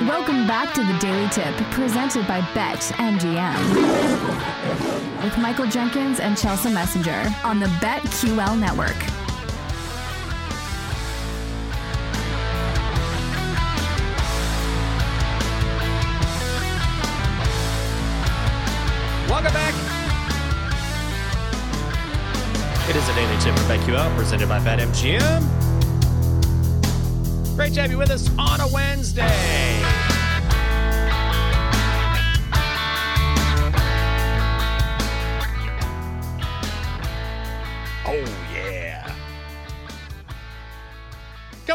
Welcome back to the Daily Tip, presented by Bet MGM. With Michael Jenkins and Chelsea Messenger on the BetQL network. Welcome back. It is a daily tip from BetQL presented by BetMGM. Great to have you with us on a Wednesday.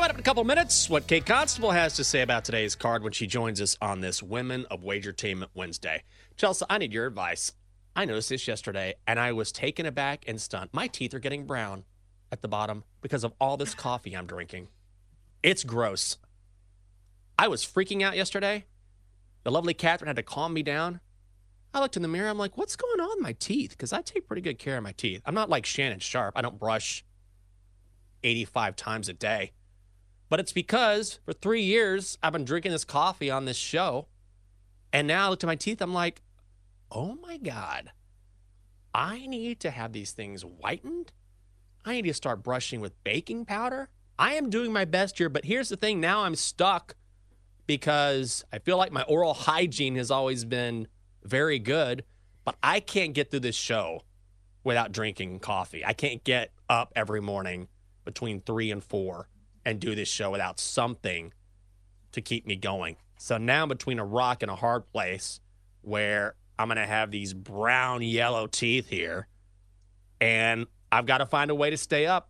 Coming up in a couple minutes, what Kate Constable has to say about today's card when she joins us on this Women of Wagertainment Wednesday. Chelsea, I need your advice. I noticed this yesterday and I was taken aback and stunned. My teeth are getting brown at the bottom because of all this coffee I'm drinking. It's gross. I was freaking out yesterday. The lovely Catherine had to calm me down. I looked in the mirror. I'm like, what's going on with my teeth? Because I take pretty good care of my teeth. I'm not like Shannon Sharpe. I don't brush 85 times a day. But it's because for three years, I've been drinking this coffee on this show. And now I look at my teeth. I'm like, oh my God, I need to have these things whitened. I need to start brushing with baking powder. I am doing my best here, but here's the thing now I'm stuck because I feel like my oral hygiene has always been very good, but I can't get through this show without drinking coffee. I can't get up every morning between three and four and do this show without something to keep me going. So now I'm between a rock and a hard place where I'm going to have these brown yellow teeth here and I've got to find a way to stay up.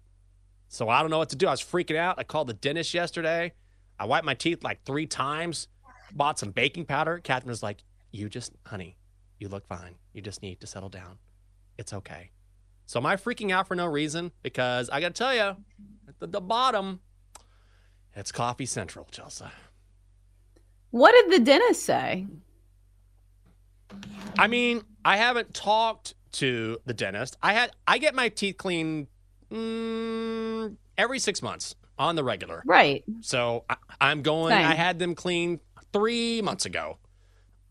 So I don't know what to do. I was freaking out. I called the dentist yesterday. I wiped my teeth like three times, bought some baking powder. Catherine was like, You just, honey, you look fine. You just need to settle down. It's okay. So am I freaking out for no reason? Because I got to tell you, at the, the bottom, it's coffee central, Chelsea. What did the dentist say? I mean, I haven't talked to the dentist. I had I get my teeth cleaned mm, every six months on the regular. Right. So I, I'm going. Same. I had them cleaned three months ago.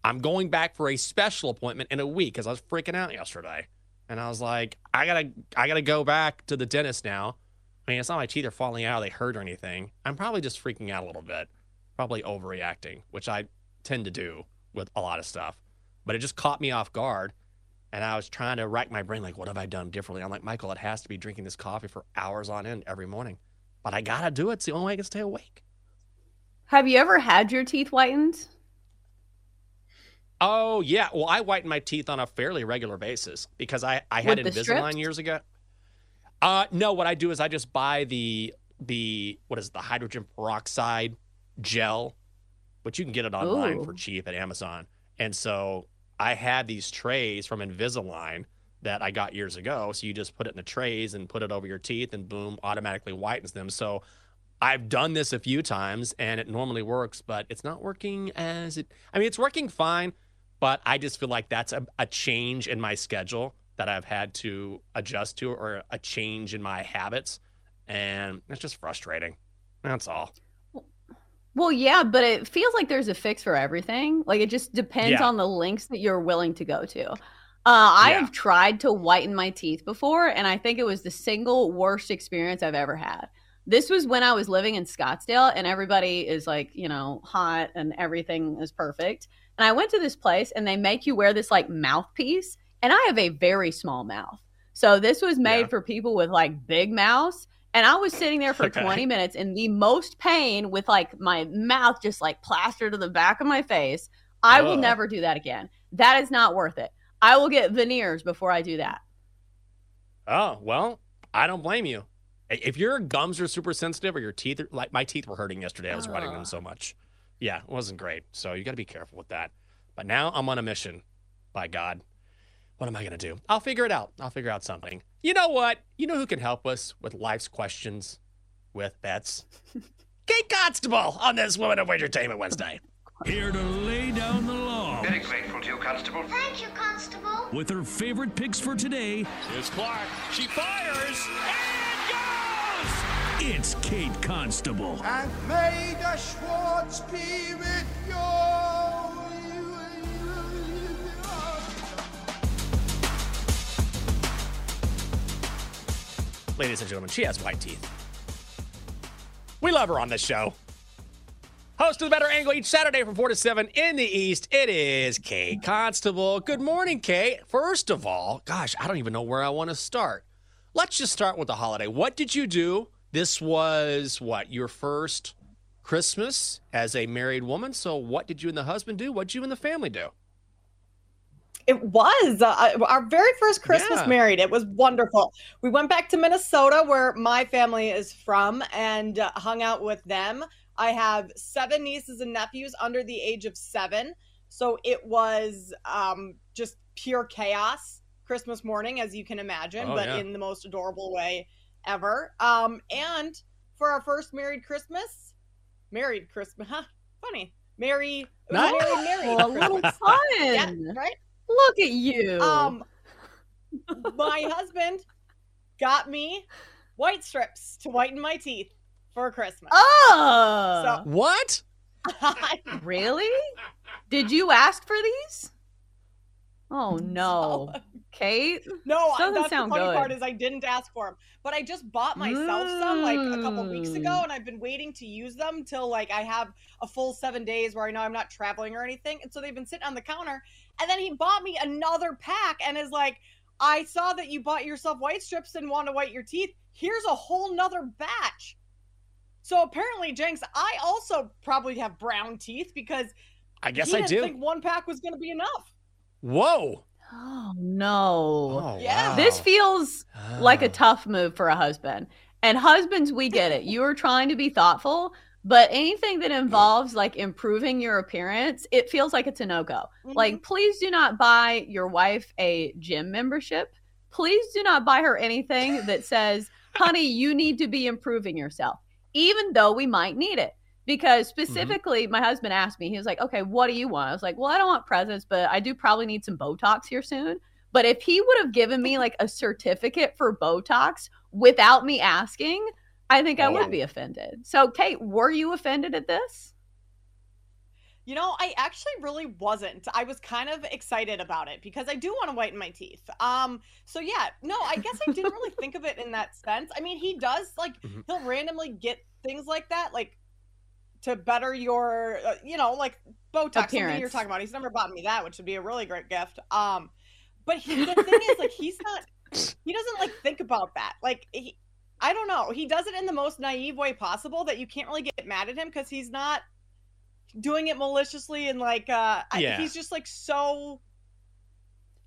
I'm going back for a special appointment in a week because I was freaking out yesterday, and I was like, I gotta, I gotta go back to the dentist now. I mean, it's not my teeth are falling out; or they hurt or anything. I'm probably just freaking out a little bit, probably overreacting, which I tend to do with a lot of stuff. But it just caught me off guard, and I was trying to rack my brain, like, what have I done differently? I'm like, Michael, it has to be drinking this coffee for hours on end every morning, but I gotta do it. It's the only way I can stay awake. Have you ever had your teeth whitened? Oh yeah, well I whiten my teeth on a fairly regular basis because I I had Invisalign years ago. Uh no, what I do is I just buy the the what is it, the hydrogen peroxide gel, but you can get it online for cheap at Amazon. And so I had these trays from Invisalign that I got years ago. So you just put it in the trays and put it over your teeth and boom, automatically whitens them. So I've done this a few times and it normally works, but it's not working as it I mean it's working fine, but I just feel like that's a, a change in my schedule that I've had to adjust to or a change in my habits. And it's just frustrating. That's all. Well, yeah, but it feels like there's a fix for everything. Like it just depends Yeah. on the links that you're willing to go to. Uh, I Yeah. have tried to whiten my teeth before, and I think it was the single worst experience I've ever had. This was when I was living in Scottsdale and everybody is like, you know, hot and everything is perfect. And I went to this place and they make you wear this like mouthpiece. And I have a very small mouth. So this was made Yeah. for people with like big mouths. And I was sitting there for Okay. 20 minutes in the most pain with like my mouth just like plastered to the back of my face. I will oh. never do that again. That is not worth it. I will get veneers before I do that. Oh, well, I don't blame you. If your gums are super sensitive or your teeth are like my teeth were hurting yesterday, I was writing them ah. so much. Yeah, it wasn't great. So you got to be careful with that. But now I'm on a mission. By God. What am I going to do? I'll figure it out. I'll figure out something. You know what? You know who can help us with life's questions with bets? Kate Constable on this Women of Entertainment Wednesday. Here to lay down the law Very grateful to you, Constable. Thank you, Constable. with her favorite picks for today. Here's Clark. She fires and goes. It's Kate Constable. And may the Schwartz be with you. Ladies and gentlemen, she has white teeth. We love her on this show. Host of the Better Angle each Saturday from 4 to 7 in the East, it is Kate Constable. Good morning, Kate. First of all, gosh, I don't even know where I want to start. Let's just start with the holiday. What did you do? This was what, your first Christmas as a married woman? So, what did you and the husband do? What did you and the family do? It was uh, our very first Christmas Yeah. married. It was wonderful. We went back to Minnesota, where my family is from, and uh, hung out with them. I have seven nieces and nephews under the age of seven, so it was um, just pure chaos Christmas morning, as you can imagine, Oh, but yeah. in the most adorable way ever. Um, and for our first married Christmas, married Christmas, huh? Funny, Merry, it was a Nice. merry, merry Oh, a little fun. Yeah, right. Look at you. Um, my husband got me white strips to whiten my teeth for Christmas. oh, What? really? Did you ask for these? Oh no, Kate. no, Doesn't that's sound the funny part is I didn't ask for them, but I just bought myself some like a couple weeks ago, Mm. and I've been waiting to use them till like I have a full seven days where I know I'm not traveling or anything, and so they've been sitting on the counter. And then he bought me another pack and is like, "I saw that you bought yourself white strips and want to white your teeth. Here's a whole nother batch." So apparently, Jenks, I also probably have brown teeth because I guess he I didn't do. think one pack was going to be enough. Whoa. Oh no. Oh, Yeah. wow. This feels like a Oh. tough move for a husband. And husbands, we get it. You are trying to be thoughtful, but anything that mm. involves like improving your appearance, it feels like it's a no go. Like, mm-hmm. please do not buy your wife a gym membership. Please do not buy her anything that says, honey, you need to be improving yourself, even though we might need it. Because mm-hmm. specifically, my husband asked me, he was like, okay, what do you want? I was like, well, I don't want presents, but I do probably need some Botox here soon. But if he would have given me like a certificate for Botox without me asking, I think I Oh. would be offended. So, Kate, were you offended at this? You know, I actually really wasn't. I was kind of excited about it because I do want to whiten my teeth. Um, so yeah, no, I guess I didn't really think of it in that sense. I mean, he does like Mhm. he'll randomly get things like that, like to better your, uh, you know, like Botox. Something you're talking about. He's never bought me that, which would be a really great gift. Um, but he, the thing is, like, he's not. He doesn't like think about that. Like, he, I don't know. He does it in the most naive way possible that you can't really get mad at him because he's not doing it maliciously and like uh I- he's just like so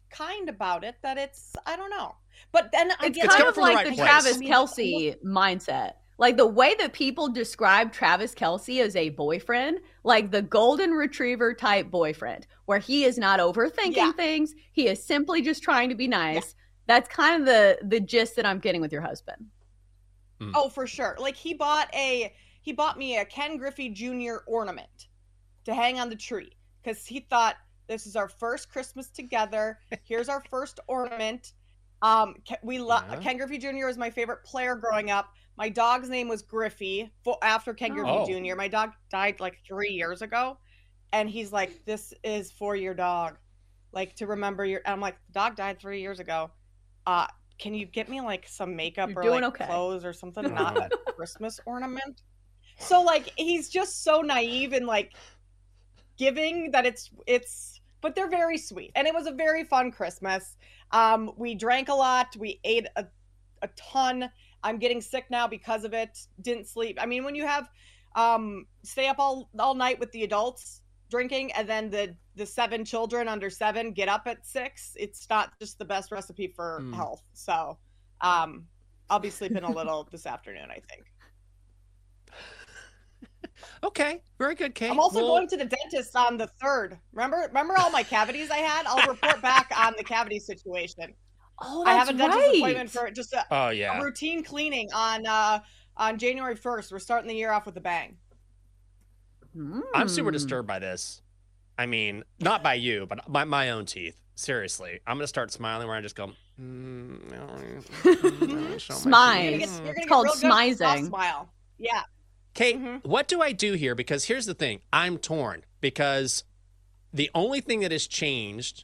kind about it that it's I don't know. But then I It's get kind of from the like right the place. Travis I mean, Kelce mindset. Like the way that people describe Travis Kelce as a boyfriend, like the golden retriever type boyfriend, where he is not overthinking Yeah. things. He is simply just trying to be nice. That's kind of the the gist that I'm getting with your husband. Oh, for sure. Like he bought a he bought me a Ken Griffey Jr. ornament to hang on the tree because he thought this is our first Christmas together. Here's our first ornament. Um, we love Yeah. Ken Griffey Jr. was my favorite player growing up. My dog's name was Griffey after Ken Griffey Oh. Jr. My dog died like three years ago, and he's like, "This is for your dog, like to remember your." I'm like, "The dog died three years ago. Uh, can you get me like some makeup You're or like okay. clothes or something, not a Christmas ornament? So like he's just so naive and like giving that it's it's but they're very sweet. And it was a very fun Christmas. Um we drank a lot, we ate a, a ton. I'm getting sick now because of it. Didn't sleep. I mean, when you have um stay up all all night with the adults drinking and then the the seven children under 7 get up at 6, it's not just the best recipe for Hmm. health. So, um I'll be sleeping a little this afternoon, I think. Okay, very good, Kate. I'm also Well, going to the dentist on the 3rd. Remember remember all my cavities I had? I'll report back on the cavity situation. Oh, I have a dentist right. appointment for just a, Oh a routine cleaning on uh on January 1st. We're starting the year off with a bang. I'm super Hmm. disturbed by this. I mean, not by you, but by my own teeth. Seriously, I'm gonna start smiling where I just go. Mm, no, mm, I don't show Smize. You're gonna get, you're gonna It's get called real good with a soft smizing. Smile. Yeah. Kate, Mhm. what do I do here? Because here's the thing I'm torn because the only thing that has changed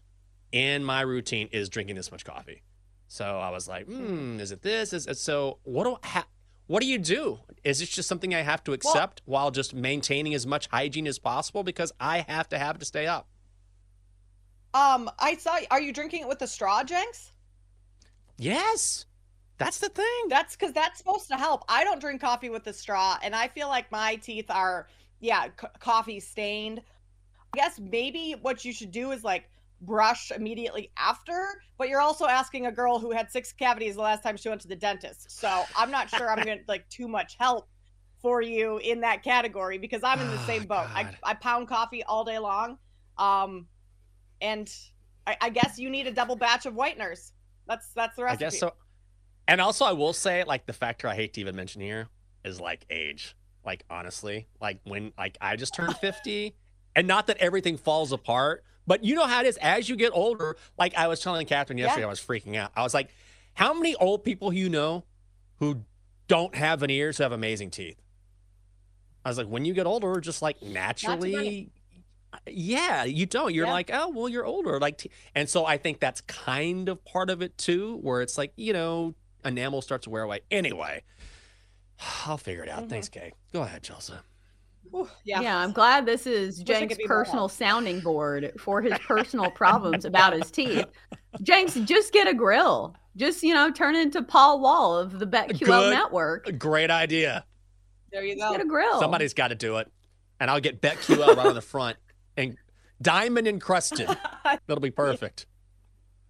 in my routine is drinking this much coffee. So I was like, hmm, is it this? Is it so? What do I ha- What do you do? Is this just something I have to accept while just maintaining as much hygiene as possible? Because I have to have it to stay up. Um, I saw. Are you drinking it with a straw, Jenks? Yes, that's the thing. That's because that's supposed to help. I don't drink coffee with a straw, and I feel like my teeth are, yeah, c- coffee stained. I guess maybe what you should do is like brush immediately after, but you're also asking a girl who had six cavities the last time she went to the dentist. So I'm not sure I'm going to like too much help for you in that category because I'm in the Oh, same boat. I, I pound coffee all day long. Um, and I, I guess you need a double batch of whiteners. That's that's the rest. I guess so. And also, I will say, like, the factor I hate to even mention here is like age. Like, honestly, like when like I just turned 50, and not that everything falls apart, but you know how it is as you get older. Like I was telling Catherine yesterday, Yeah. I was freaking out. I was like, how many old people you know who don't have veneers who have amazing teeth? I was like, when you get older, just like naturally. Yeah, you don't. You're Yeah. like, oh, well, you're older. Like, t-. and so I think that's kind of part of it too, where it's like, you know, enamel starts to wear away. Anyway, I'll figure it out. Mhm. Thanks, Kay. Go ahead, Chelsea. Whew, Yeah. yeah. I'm glad this is Wish Jenks' could be more personal sounding board for his personal problems about his teeth. Jenks, just get a grill. Just, you know, turn into Paul Wall of the BetQL Good. network. Great idea. There you Just go. get a grill. Somebody's got to do it. And I'll get BetQL right on the front and diamond encrusted. That'll be perfect.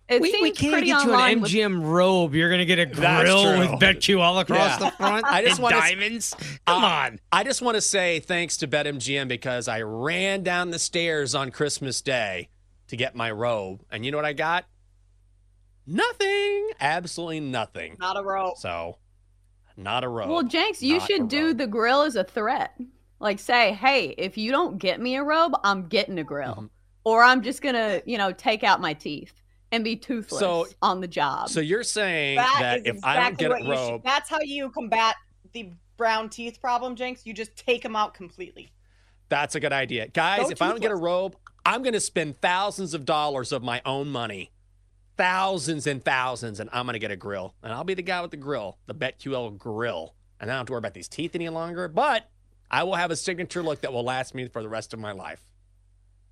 It we, seems we can't pretty get you online an with- MGM robe. You're gonna get a grill with true. BetQ all across Yeah. the front. I just wanna diamonds. Come Uh, on. I just want to say thanks to BetMGM because I ran down the stairs on Christmas Day to get my robe. And you know what I got? Nothing. Absolutely nothing. Not a robe. So, not a robe. Well, Jenks, you Not should do robe. the grill as a threat. Like say, hey, if you don't get me a robe, I'm getting a grill. Mhm. Or I'm just gonna, you know, take out my teeth and be toothless So- on the job. So you're saying That that, is if I don't get a you should. robe, That's how you combat the brown teeth problem, Jenks. You just take them out completely. that's a good idea. Guys, Go if I don't get a robe, I'm going to spend thousands of dollars of my own money. Thousands and thousands, and I'm going to get a grill. And I'll be the guy with the grill, the BetQL grill. And I don't have to worry about these teeth any longer, but I will have a signature look that will last me for the rest of my life.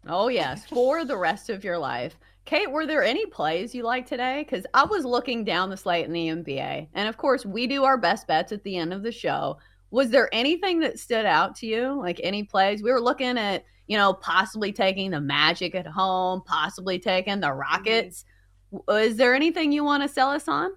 Oh yes, for the rest of your life. Kate, were there any plays you liked today? Because I was looking down the slate in the NBA, and of course, we do our best bets at the end of the show. Was there anything that stood out to you? Like any plays? We were looking at, you know, possibly taking the Magic at home, possibly taking the mm-hmm. Rockets. W- Is there anything you want to sell us on?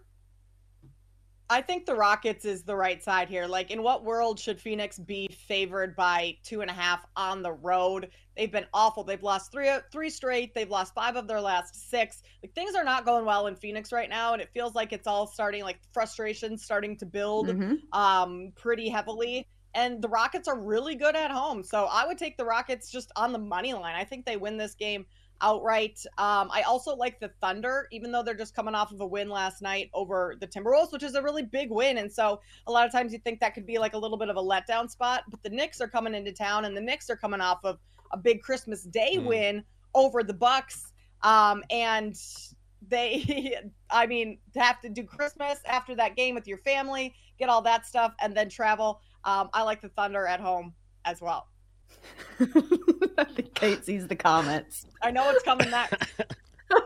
I think the Rockets is the right side here. Like, in what world should Phoenix be favored by two and a half on the road? They've been awful. They've lost three three straight. They've lost five of their last six. Like things are not going well in Phoenix right now, and it feels like it's all starting like frustration starting to build Mhm. um pretty heavily. And the Rockets are really good at home, so I would take the Rockets just on the money line. I think they win this game outright. Um, I also like the Thunder, even though they're just coming off of a win last night over the Timberwolves, which is a really big win. And so a lot of times you think that could be like a little bit of a letdown spot, but the Knicks are coming into town, and the Knicks are coming off of a big Christmas Day Hmm. win over the Bucks. Um, and they, I mean, have to do Christmas after that game with your family, get all that stuff, and then travel. Um, I like the Thunder at home as well. I think Kate sees the comments. I know it's coming next.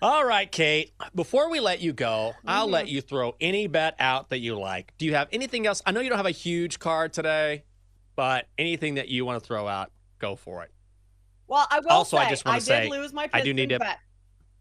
All right, Kate. Before we let you go, I'll Mm-hmm. let you throw any bet out that you like. Do you have anything else? I know you don't have a huge card today, but anything that you want to throw out, go for it. Well, I will Also, say, I just wanna did say, lose my I do need to- bet.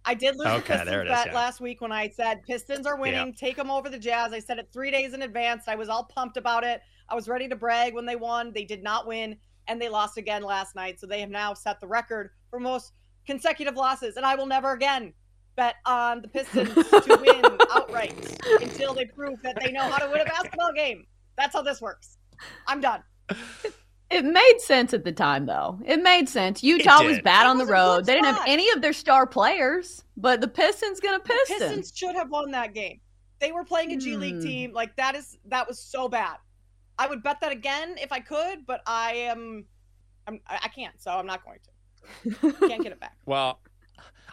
I did lose Okay, the Pistons bet yeah. last week when I said Pistons are winning, take them over the Jazz. I said it three days in advance. I was all pumped about it. I was ready to brag when they won. They did not win, and they lost again last night. So they have now set the record for most consecutive losses. And I will never again bet on the Pistons to win outright until they prove that they know how to win a basketball game. That's how this works. I'm done. It made sense at the time, though. It made sense. Utah was bad It on the was a road. They didn't have any of their star players, but the Pistons gonna The Piston. Pistons should have won that game. They were playing a G League Hmm. team. Like that is that was so bad. I would bet that again if I could, but I am I'm I I can't, so I'm not going to. Can't get it back. Well,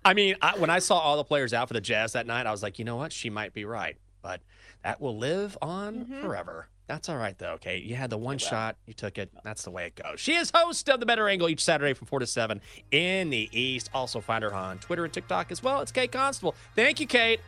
I mean, I, when I saw all the players out for the Jazz that night, I was like, you know what? She might be right, but that will live on Mhm. forever. That's all right, though, Kate. You had the one shot, you took it. That's the way it goes. She is host of The Better Angle each Saturday from 4 to 7 in the East. Also, find her on Twitter and TikTok as well. It's Kate Constable. Thank you, Kate.